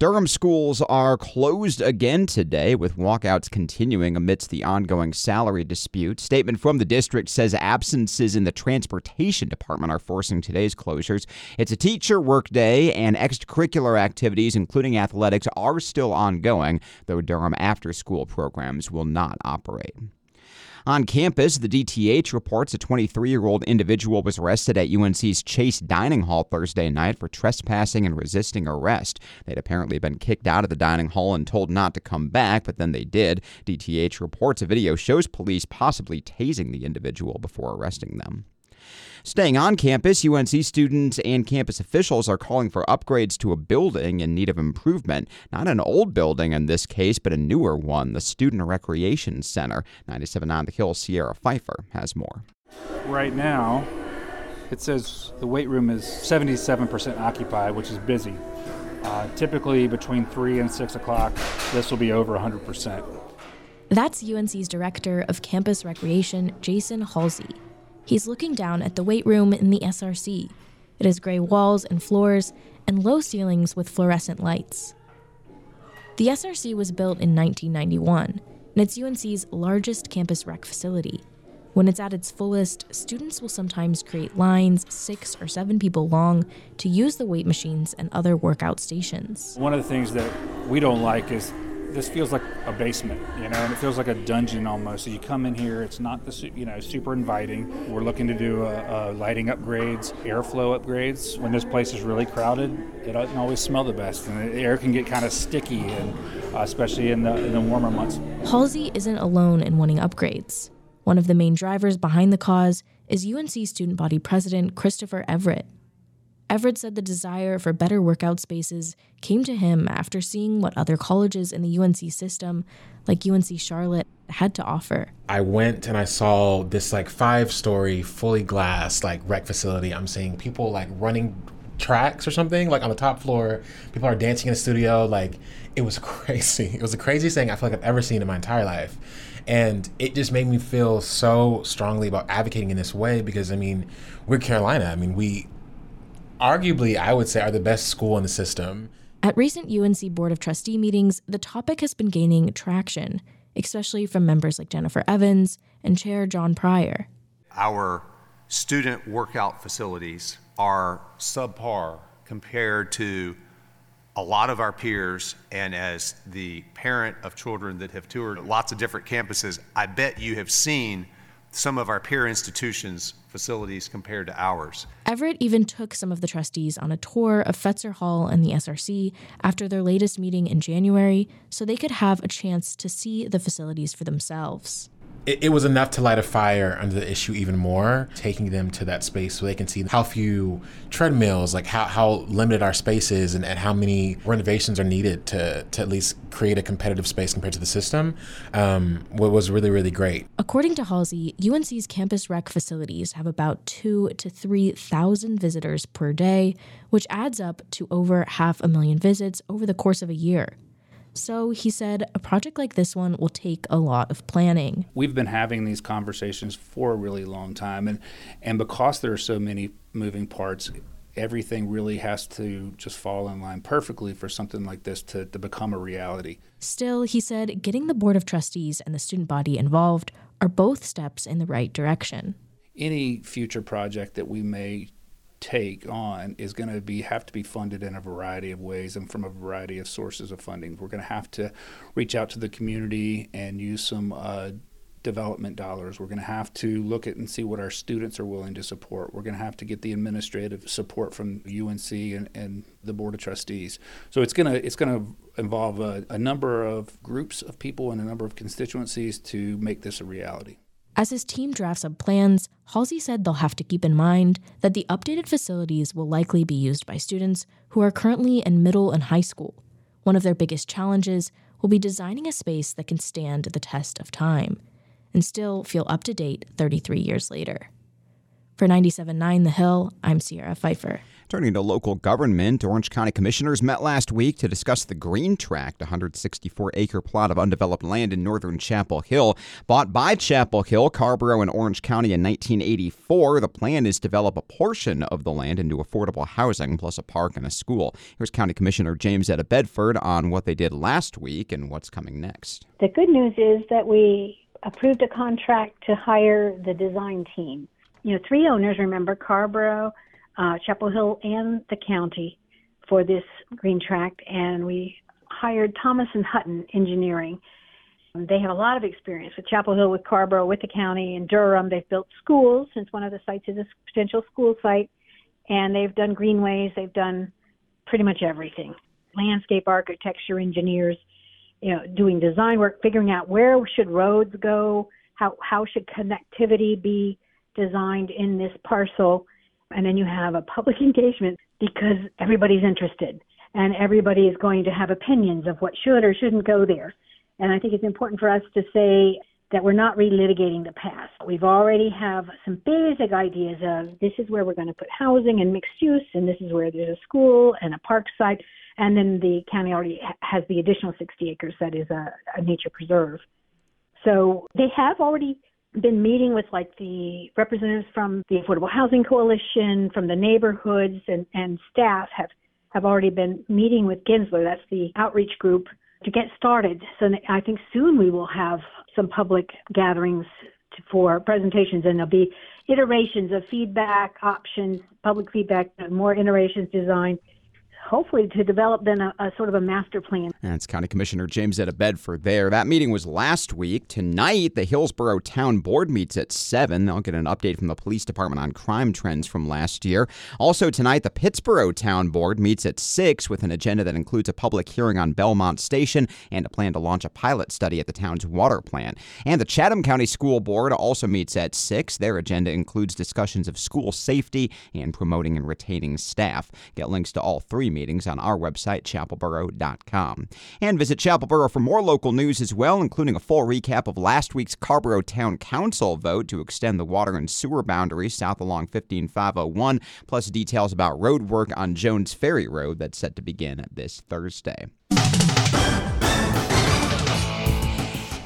Durham schools are closed again today, with walkouts continuing amidst the ongoing salary dispute. Statement from the district says absences in the transportation department are forcing today's closures. It's a teacher workday, and extracurricular activities, including athletics, are still ongoing, though Durham after school programs will not operate. On campus, the DTH reports a 23 year old individual was arrested at UNC's Chase Dining Hall Thursday night for trespassing and resisting arrest. They'd apparently been kicked out of the dining hall and told not to come back, but then they did. DTH reports a video shows police possibly tasing the individual before arresting them. Staying on campus, UNC students and campus officials are calling for upgrades to a building in need of improvement. Not an old building in this case, but a newer one, the Student Recreation Center. 97 on the Hill, Sierra Pfeiffer has more. Right now, it says the weight room is 77% occupied, which is busy. Uh, typically between 3 and 6 o'clock, this will be over 100%. That's UNC's Director of Campus Recreation, Jason Halsey. He's looking down at the weight room in the SRC. It has gray walls and floors and low ceilings with fluorescent lights. The SRC was built in 1991, and it's UNC's largest campus rec facility. When it's at its fullest, students will sometimes create lines six or seven people long to use the weight machines and other workout stations. One of the things that we don't like is this feels like a basement, you know, and it feels like a dungeon almost. So you come in here, it's not the you know super inviting. We're looking to do uh, lighting upgrades, airflow upgrades. When this place is really crowded, it doesn't always smell the best, and the air can get kind of sticky, and uh, especially in the in the warmer months. Halsey isn't alone in wanting upgrades. One of the main drivers behind the cause is UNC student body president Christopher Everett. Everett said the desire for better workout spaces came to him after seeing what other colleges in the UNC system, like UNC Charlotte, had to offer. I went and I saw this like five story, fully glass, like rec facility. I'm seeing people like running tracks or something, like on the top floor. People are dancing in the studio. Like it was crazy. It was the craziest thing I feel like I've ever seen in my entire life. And it just made me feel so strongly about advocating in this way because I mean, we're Carolina. I mean, we arguably, I would say, are the best school in the system. At recent UNC Board of Trustee meetings, the topic has been gaining traction, especially from members like Jennifer Evans and Chair John Preyer. Our student workout facilities are subpar compared to a lot of our peers, and as the parent of children that have toured lots of different campuses, I bet you have seen some of our peer institutions' facilities compared to ours. Everett even took some of the trustees on a tour of Fetzer Hall and the SRC after their latest meeting in January so they could have a chance to see the facilities for themselves it, it, was enough to light a fire under the issue even more, taking them to that space so they can see how few treadmills, like how, how limited our space is, and, and how many renovations are needed to, to at least create a competitive space compared to the system, um, was really, really great. According to Halsey, UNC's campus rec facilities have about two to 3,000 visitors per day, which adds up to over half a million visits over the course of a year. So he said a project like this one will take a lot of planning. We've been having these conversations for a really long time, and, and because there are so many moving parts, everything really has to just fall in line perfectly for something like this to, to become a reality. Still, he said getting the Board of Trustees and the student body involved are both steps in the right direction. Any future project that we may take on is going to be have to be funded in a variety of ways and from a variety of sources of funding. We're going to have to reach out to the community and use some uh, development dollars. We're going to have to look at and see what our students are willing to support. We're going to have to get the administrative support from UNC and, and the board of trustees. So it's going to it's going to involve a, a number of groups of people and a number of constituencies to make this a reality. As his team drafts up plans, Halsey said they'll have to keep in mind that the updated facilities will likely be used by students who are currently in middle and high school. One of their biggest challenges will be designing a space that can stand the test of time and still feel up to date 33 years later. For 97.9 The Hill, I'm Sierra Pfeiffer. Turning to local government, Orange County commissioners met last week to discuss the Greene Tract, a 164 acre plot of undeveloped land in northern Chapel Hill. Bought by Chapel Hill, Carrboro, and Orange County in 1984, the plan is to develop a portion of the land into affordable housing, plus a park and a school. Here's County Commissioner Jamezetta Bedford on what they did last week and what's coming next. The good news is that we approved a contract to hire the design team. You know, three owners, remember, Carrboro, uh, Chapel Hill and the county for this Greene tract, and we hired Thomas and Hutton Engineering. They have a lot of experience with Chapel Hill, with Carrboro, with the county, and Durham. They've built schools since one of the sites is a potential school site, and they've done greenways. They've done pretty much everything. Landscape architecture engineers, you know, doing design work, figuring out where should roads go, how how should connectivity be designed in this parcel and then you have a public engagement because everybody's interested and everybody is going to have opinions of what should or shouldn't go there. And I think it's important for us to say that we're not relitigating the past. We've already have some basic ideas of this is where we're going to put housing and mixed use, and this is where there's a school and a park site, and then the county already has the additional 60 acres that is a, a nature preserve. So they have already been meeting with like the representatives from the Affordable Housing Coalition, from the neighborhoods, and, and staff have, have already been meeting with Gensler. That's the outreach group to get started. So I think soon we will have some public gatherings to, for presentations, and there'll be iterations of feedback, options, public feedback, more iterations designed hopefully to develop then a, a, sort of a master plan. That's County Commissioner Jamezetta Bedford there. That meeting was last week. Tonight, the Hillsborough Town Board meets at 7. They'll get an update from the police department on crime trends from last year. Also tonight, the Pittsboro Town Board meets at 6 with an agenda that includes a public hearing on Belmont Station and a plan to launch a pilot study at the town's water plant. And the Chatham County School Board also meets at 6. Their agenda includes discussions of school safety and promoting and retaining staff. Get links to all three meetings on our website, chapelboro.com. And visit Chapelboro for more local news as well, including a full recap of last week's Carrboro Town Council vote to extend the water and sewer boundary south along 15501, plus details about road work on Jones Ferry Road that's set to begin this Thursday.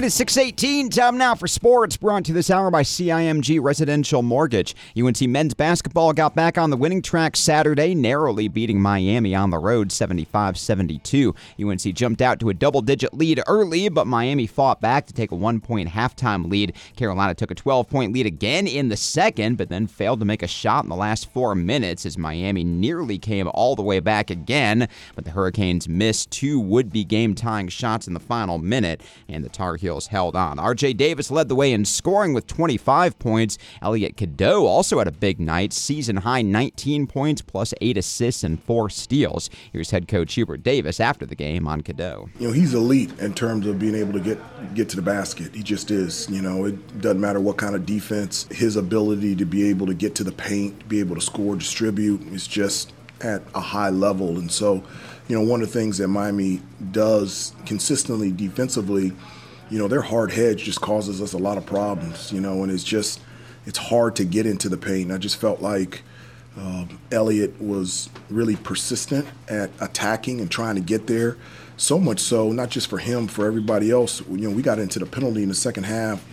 It is 618. Time now for sports. Brought to this hour by CIMG Residential Mortgage. UNC men's basketball got back on the winning track Saturday, narrowly beating Miami on the road 75 72. UNC jumped out to a double digit lead early, but Miami fought back to take a one point halftime lead. Carolina took a 12 point lead again in the second, but then failed to make a shot in the last four minutes as Miami nearly came all the way back again. But the Hurricanes missed two would be game tying shots in the final minute, and the Tar Heels Held on. RJ Davis led the way in scoring with 25 points. Elliot Cadeau also had a big night, season high 19 points plus 8 assists and 4 steals. Here's head coach Hubert Davis after the game on Cadeau. You know, he's elite in terms of being able to get get to the basket. He just is. You know, it doesn't matter what kind of defense, his ability to be able to get to the paint, be able to score, distribute is just at a high level. And so, you know, one of the things that Miami does consistently defensively you know, their hard hedge just causes us a lot of problems, you know, and it's just, it's hard to get into the paint. I just felt like um, Elliot was really persistent at attacking and trying to get there. So much so, not just for him, for everybody else. You know, we got into the penalty in the second half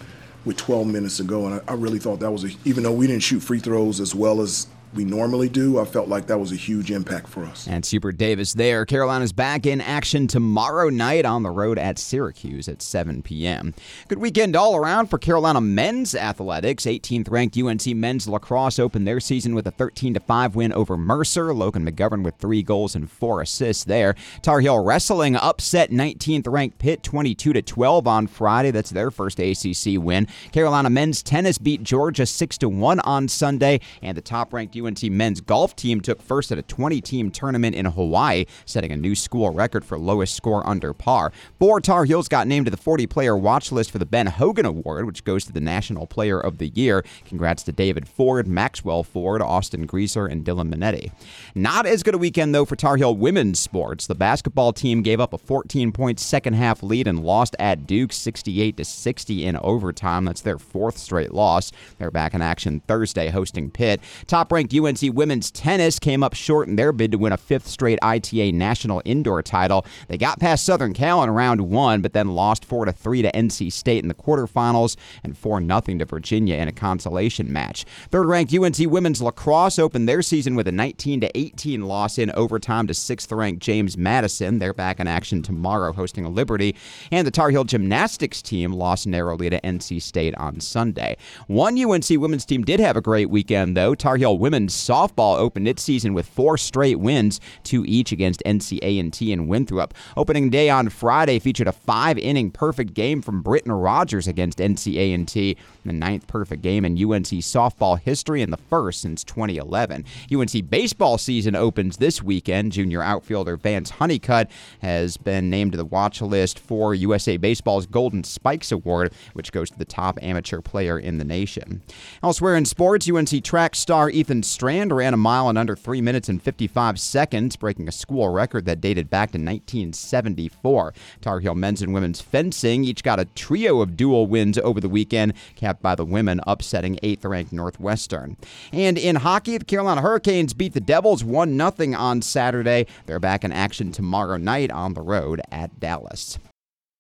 with 12 minutes to go, and I, I really thought that was a, even though we didn't shoot free throws as well as we normally do. I felt like that was a huge impact for us. And Hubert Davis there. Carolina's back in action tomorrow night on the road at Syracuse at 7 p.m. Good weekend all around for Carolina men's athletics. 18th ranked UNC men's lacrosse opened their season with a 13 5 win over Mercer. Logan McGovern with three goals and four assists there. Tar Heel wrestling upset 19th ranked Pitt 22 12 on Friday. That's their first ACC win. Carolina men's tennis beat Georgia 6 1 on Sunday, and the top ranked UNC men's golf team took first at a 20 team tournament in Hawaii, setting a new school record for lowest score under par. Four Tar Heels got named to the 40 player watch list for the Ben Hogan Award, which goes to the National Player of the Year. Congrats to David Ford, Maxwell Ford, Austin Greaser, and Dylan Menante. Not as good a weekend, though, for Tar Heel women's sports. The basketball team gave up a 14 point second half lead and lost at Duke 68 to 60 in overtime. That's their fourth straight loss. They're back in action Thursday hosting Pitt. Top ranked ranked UNC women's tennis came up short in their bid to win a fifth straight ITA national indoor title. They got past Southern Cal in round one, but then lost 4 to 3 to NC State in the quarterfinals and 4 0 to Virginia in a consolation match. Third ranked UNC women's lacrosse opened their season with a 19 to 18 loss in overtime to sixth ranked James Madison. They're back in action tomorrow hosting a Liberty. And the Tar Heel gymnastics team lost narrowly to NC State on Sunday. One UNC women's team did have a great weekend, though. Tar Heel women's softball opened its season with four straight wins, two each against NC A&T and Winthrop. Opening day on Friday featured a five-inning perfect game from Britton Rogers against NC A&T, the ninth perfect game in UNC softball history and the first since 2011. UNC baseball season opens this weekend. Junior outfielder Vance Honeycutt has been named to the watch list for USA Baseball's Golden Spikes Award, which goes to the top amateur player in the nation. Elsewhere in sports, UNC track star Ethan Strand ran a mile in under 3 minutes and 55 seconds, breaking a school record that dated back to 1974. Tar Heel men's and women's fencing each got a trio of dual wins over the weekend, capped by the women upsetting 8th ranked Northwestern. And in hockey, the Carolina Hurricanes beat the Devils 1 0 on Saturday. They're back in action tomorrow night on the road at Dallas.